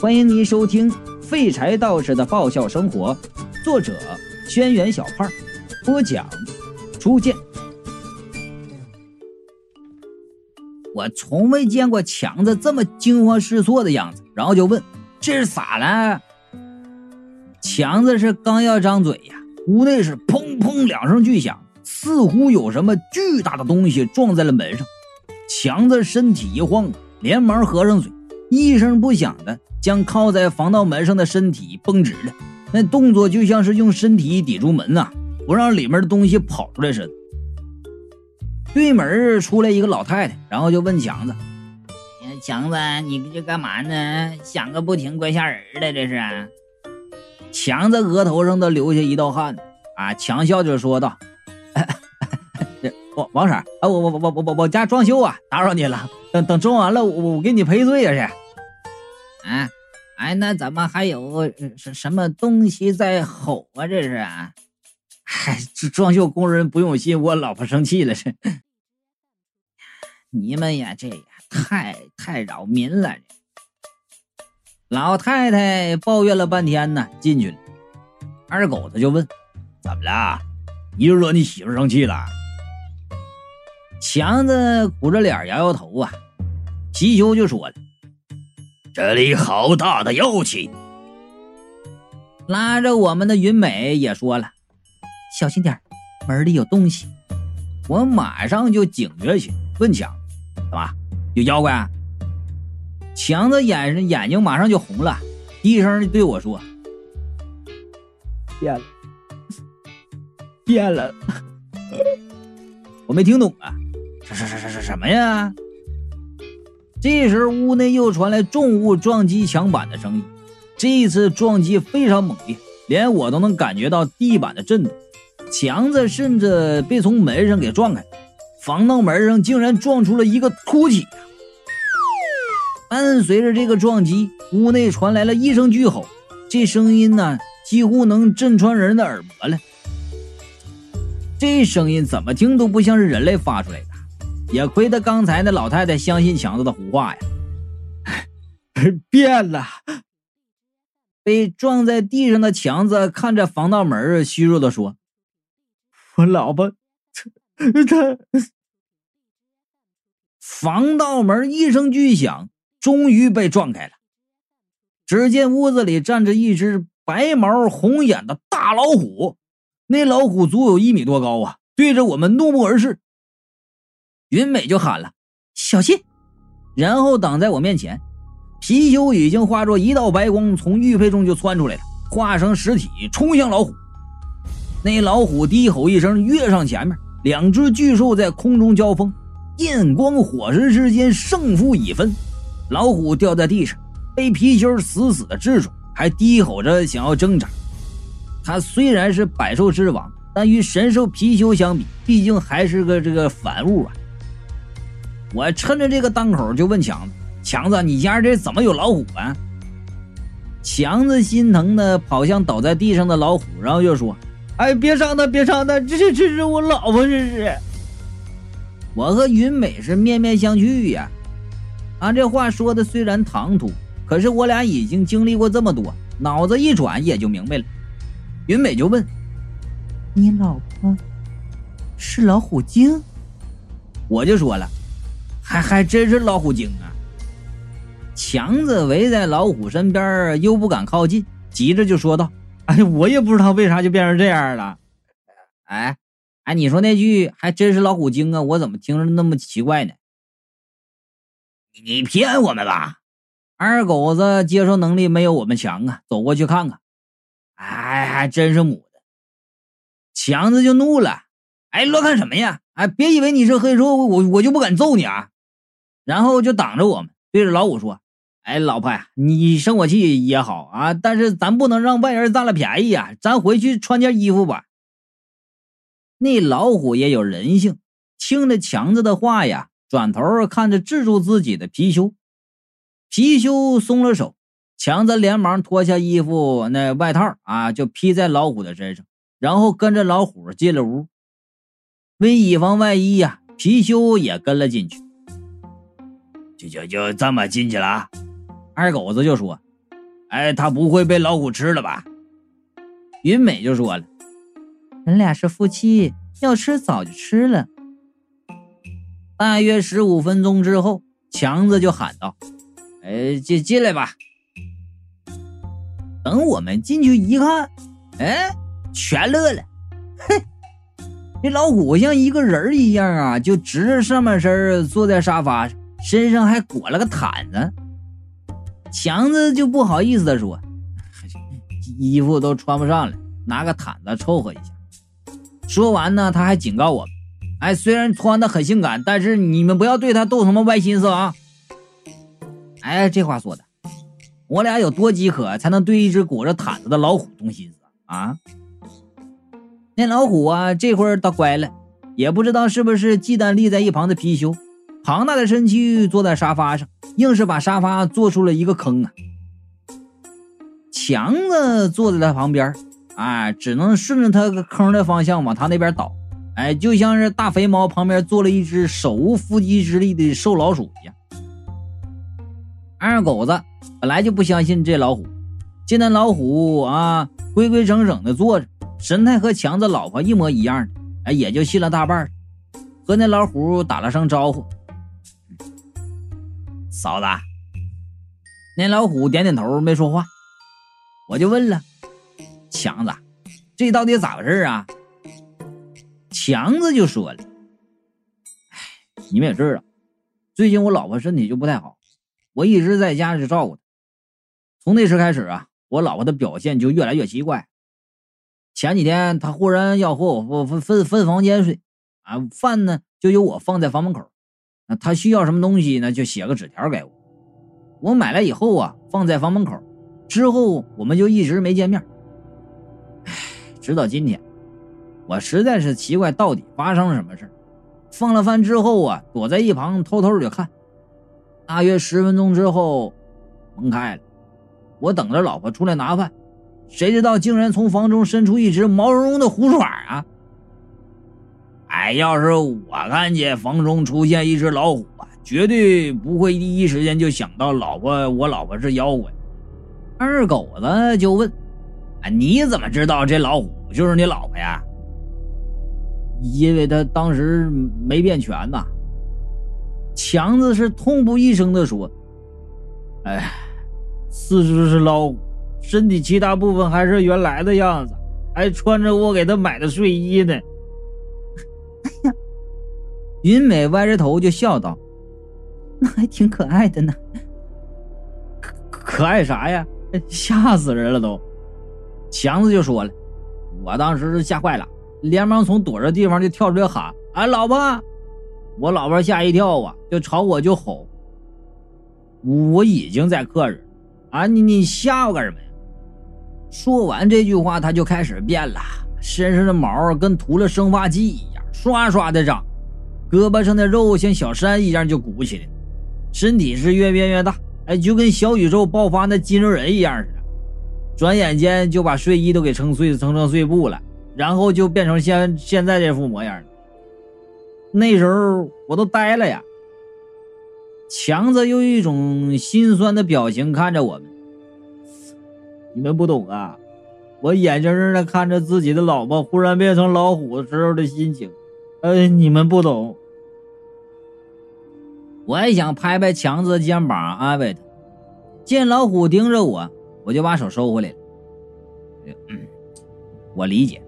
欢迎您收听《废柴道士的爆笑生活》，作者：轩辕小胖，播讲：初见。我从未见过强子这么惊慌失措的样子，然后就问：“这是咋了？”强子是刚要张嘴呀，屋内是砰砰两声巨响，似乎有什么巨大的东西撞在了门上。强子身体一晃，连忙合上嘴，一声不响的。将靠在防盗门上的身体绷直了，那动作就像是用身体抵住门呐，不让里面的东西跑出来似的。对门出来一个老太太，然后就问强子：“强子，你这干嘛呢？响个不停，怪吓人的，这是。”强子额头上都流下一道汗，啊，强笑着说道：“ 王王婶啊，我我我我我我家装修啊，打扰你了。等等装完了，我我给你赔罪啊去。”啊，哎，那怎么还有什什么东西在吼啊？这是啊，嗨，这装修工人不用心，我老婆生气了。是，你们呀，这呀太太扰民了。老太太抱怨了半天呢，进去了。二狗子就问：“怎么了？又惹你媳妇生气了？”强子苦着脸摇摇头啊。貔貅就说了。这里好大的妖气！拉着我们的云美也说了：“小心点门里有东西。”我马上就警觉起，问强：“怎么有妖怪？”强子眼神眼睛马上就红了，低声对我说：“变了，变了。”我没听懂啊，什什什什什什么呀？这时，屋内又传来重物撞击墙板的声音。这一次撞击非常猛烈，连我都能感觉到地板的震动。墙子甚至被从门上给撞开，防盗门上竟然撞出了一个凸起。伴随着这个撞击，屋内传来了一声巨吼，这声音呢，几乎能震穿人的耳膜了。这声音怎么听都不像是人类发出来的。也亏得刚才那老太太相信强子的胡话呀！变了。被撞在地上的强子看着防盗门，虚弱的说：“我老婆，她……”防盗门一声巨响，终于被撞开了。只见屋子里站着一只白毛红眼的大老虎，那老虎足有一米多高啊，对着我们怒目而视。云美就喊了：“小心！”然后挡在我面前。貔貅已经化作一道白光，从玉佩中就窜出来了，化成实体冲向老虎。那老虎低吼一声，跃上前面，两只巨兽在空中交锋，电光火石之间，胜负已分。老虎掉在地上，被貔貅死死的制住，还低吼着想要挣扎。它虽然是百兽之王，但与神兽貔貅相比，毕竟还是个这个凡物啊。我趁着这个当口就问强子：“强子，你家这怎么有老虎啊？”强子心疼的跑向倒在地上的老虎，然后就说：“哎，别伤他，别伤他，这这这是我老婆，这是。”我和云美是面面相觑呀。俺这话说的虽然唐突，可是我俩已经经历过这么多，脑子一转也就明白了。云美就问：“你老婆是老虎精？”我就说了。还还真是老虎精啊！强子围在老虎身边，又不敢靠近，急着就说道：“哎，我也不知道为啥就变成这样了。哎，哎，你说那句还真是老虎精啊？我怎么听着那么奇怪呢？你骗我们吧？二狗子接受能力没有我们强啊！走过去看看，哎，还真是母的。强子就怒了：“哎，乱看什么呀？哎，别以为你是黑社会，我我就不敢揍你啊！”然后就挡着我们，对着老虎说：“哎，老婆呀，你生我气也好啊，但是咱不能让外人占了便宜啊，咱回去穿件衣服吧。”那老虎也有人性，听了强子的话呀，转头看着制住自己的貔貅。貔貅松了手，强子连忙脱下衣服，那外套啊，就披在老虎的身上，然后跟着老虎进了屋。为以防万一呀，貔貅也跟了进去。就就就这么进去了啊，二狗子就说：“哎，他不会被老虎吃了吧？云美就说了：“人俩是夫妻，要吃早就吃了。”大约十五分钟之后，强子就喊道：“哎，进进来吧。”等我们进去一看，哎，全乐了。嘿，这老虎像一个人一样啊，就直着上半身坐在沙发上，身上还裹了个毯子。强子就不好意思的说：“衣服都穿不上了，拿个毯子凑合一下。”说完呢，他还警告我：“哎，虽然穿的很性感，但是你们不要对他动什么歪心思啊！”哎，这话说的。我俩有多饥渴，才能对一只裹着毯子的老虎动心思啊？那老虎啊，这会儿倒乖了，也不知道是不是忌惮立在一旁的貔貅，庞大的身躯坐在沙发上，硬是把沙发做出了一个坑啊！强子坐在他旁边，啊，只能顺着他个坑的方向往他那边倒，哎，就像是大肥猫旁边坐了一只手无缚鸡之力的瘦老鼠一样。二狗子。本来就不相信这老虎，见那老虎啊规规整整的坐着，神态和强子老婆一模一样的，哎，也就信了大半和那老虎打了声招呼：“嫂子。”那老虎点点头，没说话。我就问了：“强子，这到底咋回事啊？”强子就说了：“哎，你们也知道，最近我老婆身体就不太好，我一直在家里照顾她。”从那时开始啊，我老婆的表现就越来越奇怪。前几天她忽然要和我分分分房间睡，啊，饭呢就由我放在房门口，那他需要什么东西呢，就写个纸条给我，我买来以后啊，放在房门口，之后我们就一直没见面。唉，直到今天，我实在是奇怪到底发生了什么事放了饭之后啊，躲在一旁偷偷的看，大约十分钟之后，门开了。我等着老婆出来拿饭，谁知道竟然从房中伸出一只毛茸茸的虎爪啊！哎，要是我看见房中出现一只老虎啊，绝对不会第一时间就想到老婆，我老婆是妖怪。二狗子就问：“啊，你怎么知道这老虎就是你老婆呀？”因为他当时没变全呐。强子是痛不欲生的说：“哎。”四肢是老虎，身体其他部分还是原来的样子，还穿着我给他买的睡衣呢。云美歪着头就笑道：“那还挺可爱的呢。”可可爱啥呀？吓死人了都！强子就说了：“我当时是吓坏了，连忙从躲着地方就跳出来喊：‘啊，老婆！’我老婆吓一跳啊，就朝我就吼：‘我已经在客人。’”啊，你你吓我干什么呀？说完这句话，他就开始变了，身上的毛跟涂了生发剂一样，刷刷的长，胳膊上的肉像小山一样就鼓起来，身体是越变越大，哎，就跟小宇宙爆发那金肉人一样似的，转眼间就把睡衣都给撑碎，撑成碎布了，然后就变成现现在这副模样了。那时候我都呆了呀。强子用一种心酸的表情看着我们，你们不懂啊，我眼睁睁的看着自己的老婆忽然变成老虎时候的心情，呃，你们不懂。我还想拍拍强子的肩膀安慰他，见老虎盯着我，我就把手收回来了。我理解，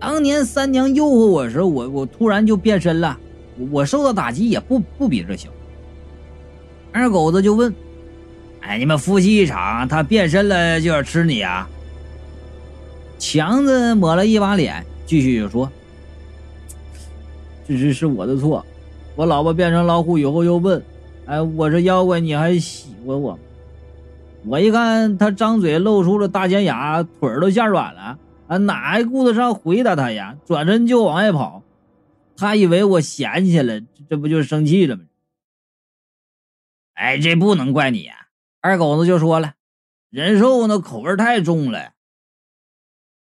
当年三娘诱惑我时，我我突然就变身了。我受到打击也不不比这小。二狗子就问：“哎，你们夫妻一场，他变身了就要吃你啊？”强子抹了一把脸，继续就说：“这是是我的错，我老婆变成老虎以后又问：‘哎，我是妖怪，你还喜欢我吗？’我一看他张嘴露出了大尖牙，腿都吓软了，啊，哪还顾得上回答他呀？转身就往外跑。”他以为我嫌弃了，这不就生气了吗？哎，这不能怪你啊。二狗子就说了，人兽那口味太重了。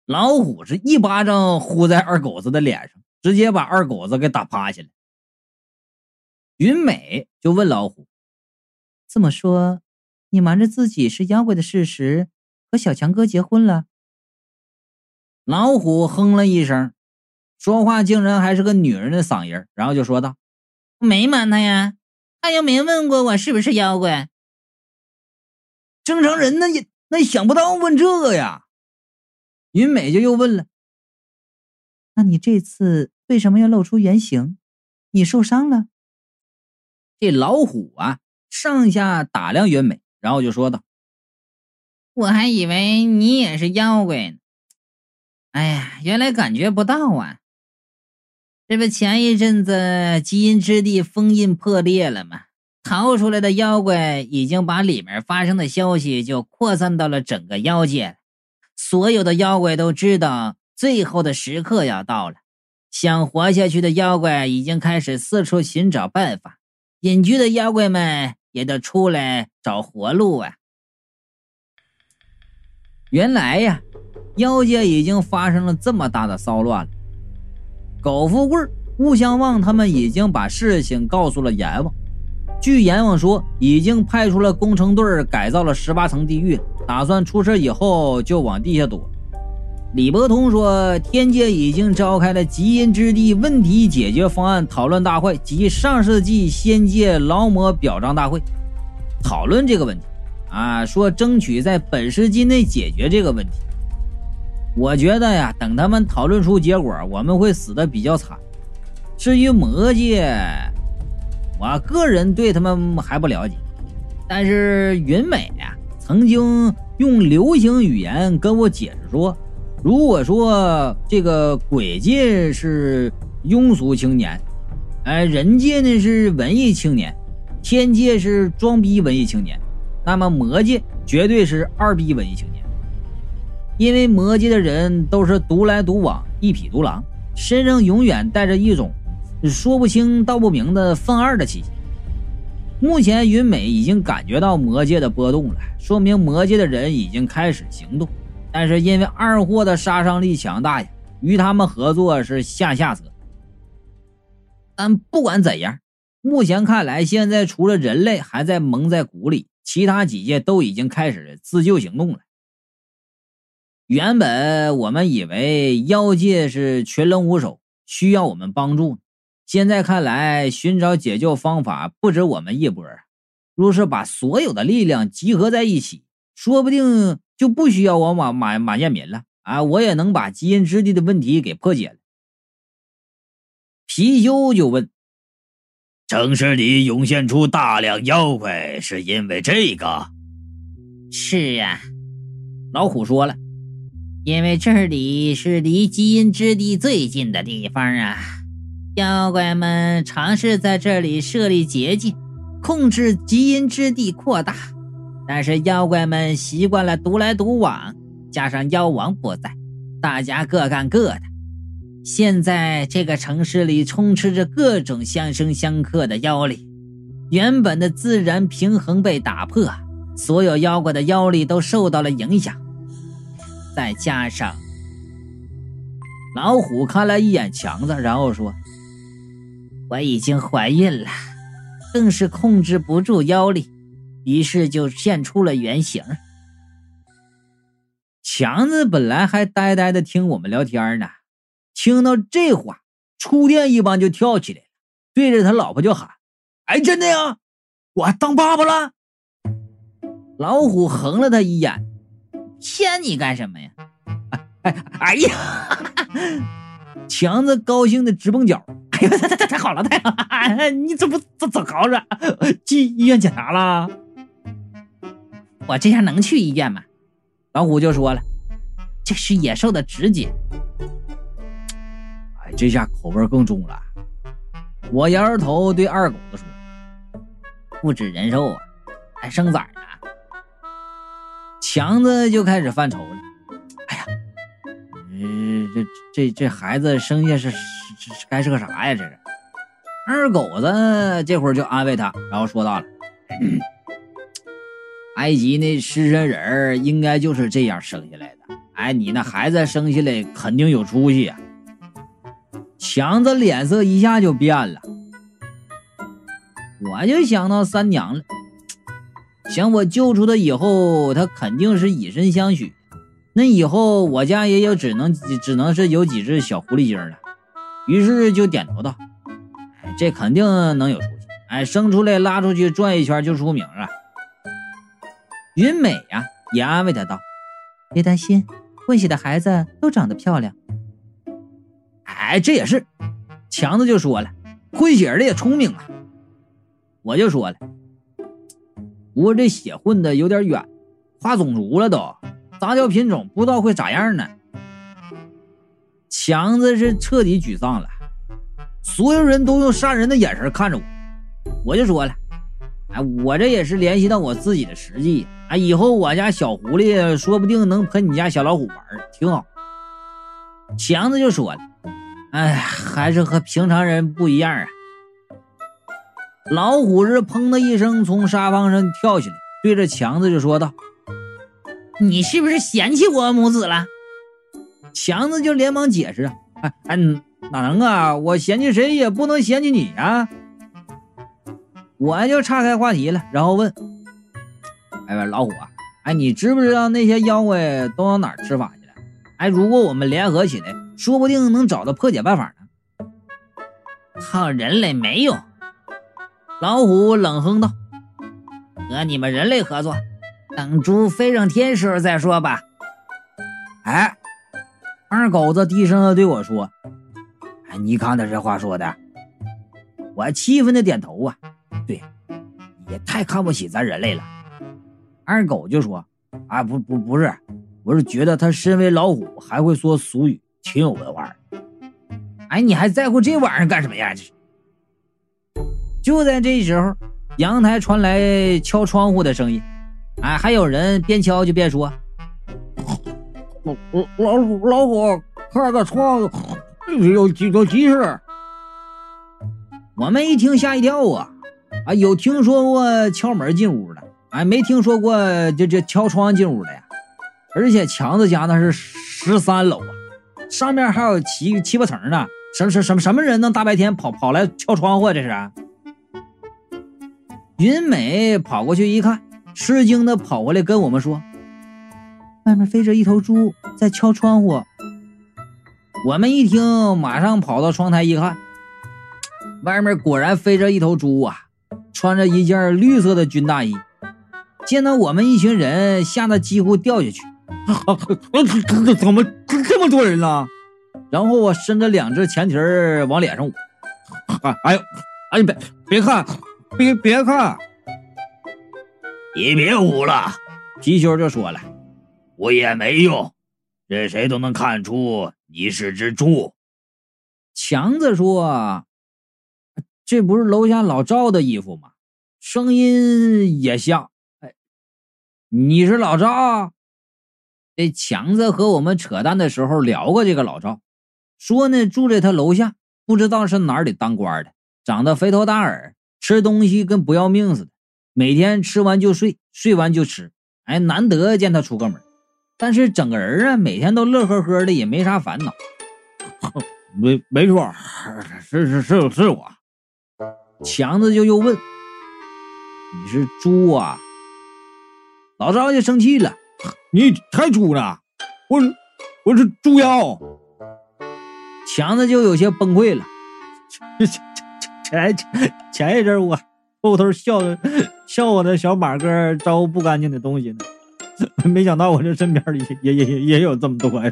老虎是一巴掌呼在二狗子的脸上，直接把二狗子给打趴下了。云美就问老虎：“这么说，你瞒着自己是妖怪的事实，和小强哥结婚了。老虎哼了一声，说话竟然还是个女人的嗓音，然后就说道：“没瞒他呀，他又没问过我是不是妖怪。正常人那也那想不到问这个呀。”云美就又问了：“那你这次为什么要露出原形？你受伤了？”这老虎啊，上下打量袁美。然后就说道：“我还以为你也是妖怪呢，哎呀，原来感觉不到啊！这不前一阵子基因之地封印破裂了吗？逃出来的妖怪已经把里面发生的消息就扩散到了整个妖界，所有的妖怪都知道最后的时刻要到了。想活下去的妖怪已经开始四处寻找办法，隐居的妖怪们。”也得出来找活路啊！原来呀，妖界已经发生了这么大的骚乱了。苟富贵、吴相望他们已经把事情告诉了阎王。据阎王说，已经派出了工程队改造了十八层地狱，打算出事以后就往地下躲。李伯通说，天界已经召开了极阴之地问题解决方案讨论大会及上世纪仙界劳模表彰大会，讨论这个问题，啊，说争取在本世纪内解决这个问题。我觉得呀，等他们讨论出结果，我们会死的比较惨。至于魔界，我个人对他们还不了解，但是云美呀，曾经用流行语言跟我解释说。如果说这个鬼界是庸俗青年，哎，人界呢是文艺青年，天界是装逼文艺青年，那么魔界绝对是二逼文艺青年。因为魔界的人都是独来独往，一匹独狼，身上永远带着一种说不清道不明的愤二的气息。目前云美已经感觉到魔界的波动了，说明魔界的人已经开始行动。但是因为二货的杀伤力强大呀，与他们合作是下下策。但不管怎样，目前看来，现在除了人类还在蒙在鼓里，其他几界都已经开始自救行动了。原本我们以为妖界是群龙无首，需要我们帮助，现在看来，寻找解救方法不止我们一波。若是把所有的力量集合在一起，说不定。就不需要我马马马建民了啊！我也能把基因之地的问题给破解了。貔貅就问：“城市里涌现出大量妖怪，是因为这个？”“是啊。”老虎说了，“因为这里是离基因之地最近的地方啊，妖怪们尝试在这里设立结界，控制基因之地扩大。”但是妖怪们习惯了独来独往，加上妖王不在，大家各干各的。现在这个城市里充斥着各种相生相克的妖力，原本的自然平衡被打破，所有妖怪的妖力都受到了影响。再加上老虎看了一眼强子，然后说：“我已经怀孕了，更是控制不住妖力。”于是就现出了原形。强子本来还呆呆的听我们聊天呢，听到这话，触电一般就跳起来，对着他老婆就喊：“哎，真的呀，我当爸爸了！”老虎横了他一眼：“骗你干什么呀？”哎哎哎呀！强子高兴的直蹦脚：“哎呀，太太太好了，太好了！你这不这怎好着？去医院检查了？”我这下能去医院吗？老虎就说了：“这是野兽的直觉。”哎，这下口味更重了。我摇摇头对二狗子说：“不止人兽啊，还生崽呢。”强子就开始犯愁了：“哎呀，这这这孩子生下是是该是个啥呀？这是。”二狗子这会儿就安慰他，然后说到了。埃及那狮身人儿应该就是这样生下来的。哎，你那孩子生下来肯定有出息呀！强子脸色一下就变了。我就想到三娘了，想我救出他以后，他肯定是以身相许。那以后我家也有只能只能是有几只小狐狸精了。于是就点头道：“哎，这肯定能有出息。哎，生出来拉出去转一圈就出名了。”云美呀，也安慰他道：“别担心，混血的孩子都长得漂亮。”哎，这也是。强子就说了：“混血的也聪明啊。”我就说了：“不过这血混的有点远，跨种族了都，杂交品种不知道会咋样呢。”强子是彻底沮丧了，所有人都用杀人的眼神看着我。我就说了：“哎，我这也是联系到我自己的实际啊，以后我家小狐狸说不定能陪你家小老虎玩，挺好。”强子就说了。哎，还是和平常人不一样啊！老虎是砰的一声从沙发上跳起来，对着强子就说道：“你是不是嫌弃我母子了？”强子就连忙解释：“哎哎，哪能啊？我嫌弃谁也不能嫌弃你啊！”我就岔开话题了，然后问：“哎，老虎啊，哎，你知不知道那些妖怪都往哪儿吃法去了？哎，如果我们联合起来……”说不定能找到破解办法呢。靠人类没用，老虎冷哼道：“和你们人类合作，等猪飞上天时候再说吧。”哎，二狗子低声的对我说：“哎，你看他这话说的。”我气愤的点头啊，对，也太看不起咱人类了。二狗就说：“啊，不不不是，我是觉得他身为老虎还会说俗语。”挺有文化的，哎，你还在乎这玩意儿干什么呀？这是。就在这时候，阳台传来敲窗户的声音，哎，还有人边敲就边说：“老老虎老虎，开个窗，有有急事。”我们一听吓一跳啊！啊，有听说过敲门进屋的，哎，没听说过这这敲窗进屋的呀。而且强子家那是十三楼啊。上面还有七七八层呢，什什什么什么人能大白天跑跑来敲窗户？啊这是？云美跑过去一看，吃惊的跑过来跟我们说：“外面飞着一头猪在敲窗户。”我们一听，马上跑到窗台一看，外面果然飞着一头猪啊，穿着一件绿色的军大衣。见到我们一群人，吓得几乎掉下去。啊！怎么这么多人呢？然后我伸着两只前蹄儿往脸上捂。哎呦！哎，别别看，别别看！你别捂了。皮球就说了：“捂也没用，这谁都能看出你是只猪。”强子说：“这不是楼下老赵的衣服吗？声音也像。哎，你是老赵？”这强子和我们扯淡的时候聊过这个老赵，说呢住在他楼下，不知道是哪里当官的，长得肥头大耳，吃东西跟不要命似的，每天吃完就睡，睡完就吃，哎，难得见他出个门，但是整个人啊每天都乐呵呵的，也没啥烦恼。没没错，是是是是我。强子就又问：“你是猪啊？”老赵就生气了。你太猪了！我我是猪妖，强子就有些崩溃了。前前前一阵我偷偷笑笑我的小马哥招不干净的东西呢，没想到我这身边也也也也有这么多。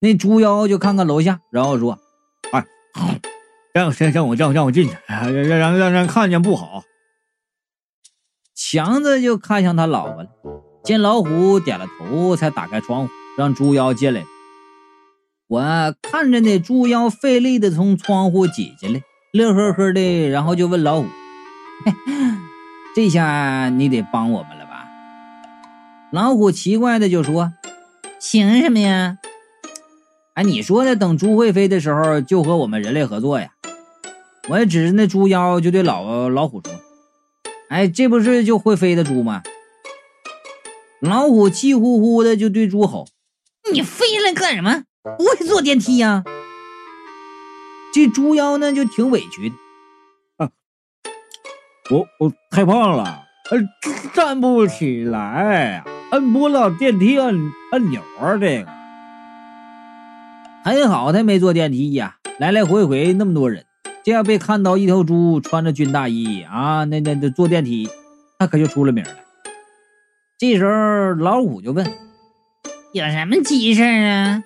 那猪妖就看看楼下，然后说：“哎，让让让我让让我进去，让让让让看见不好。”强子就看向他老婆了。见老虎点了头，才打开窗户，让猪妖进来。我看着那猪妖费力的从窗户挤进来，乐呵呵的，然后就问老虎：“这下你得帮我们了吧？”老虎奇怪的就说：“行什么呀？哎，你说的，等猪会飞的时候就和我们人类合作呀？”我也指着那猪妖就对老老虎说：“哎，这不是就会飞的猪吗？”老虎气呼呼的就对猪吼：“你飞来干什么？不会坐电梯呀？”这猪妖呢就挺委屈的：“啊，我我太胖了，呃，站不起来，摁不了电梯按按钮啊！这个还好他没坐电梯呀，来来回回那么多人，这要被看到一头猪穿着军大衣啊，那那那坐电梯，那可就出了名了。这时候老虎就问：“有什么急事啊？”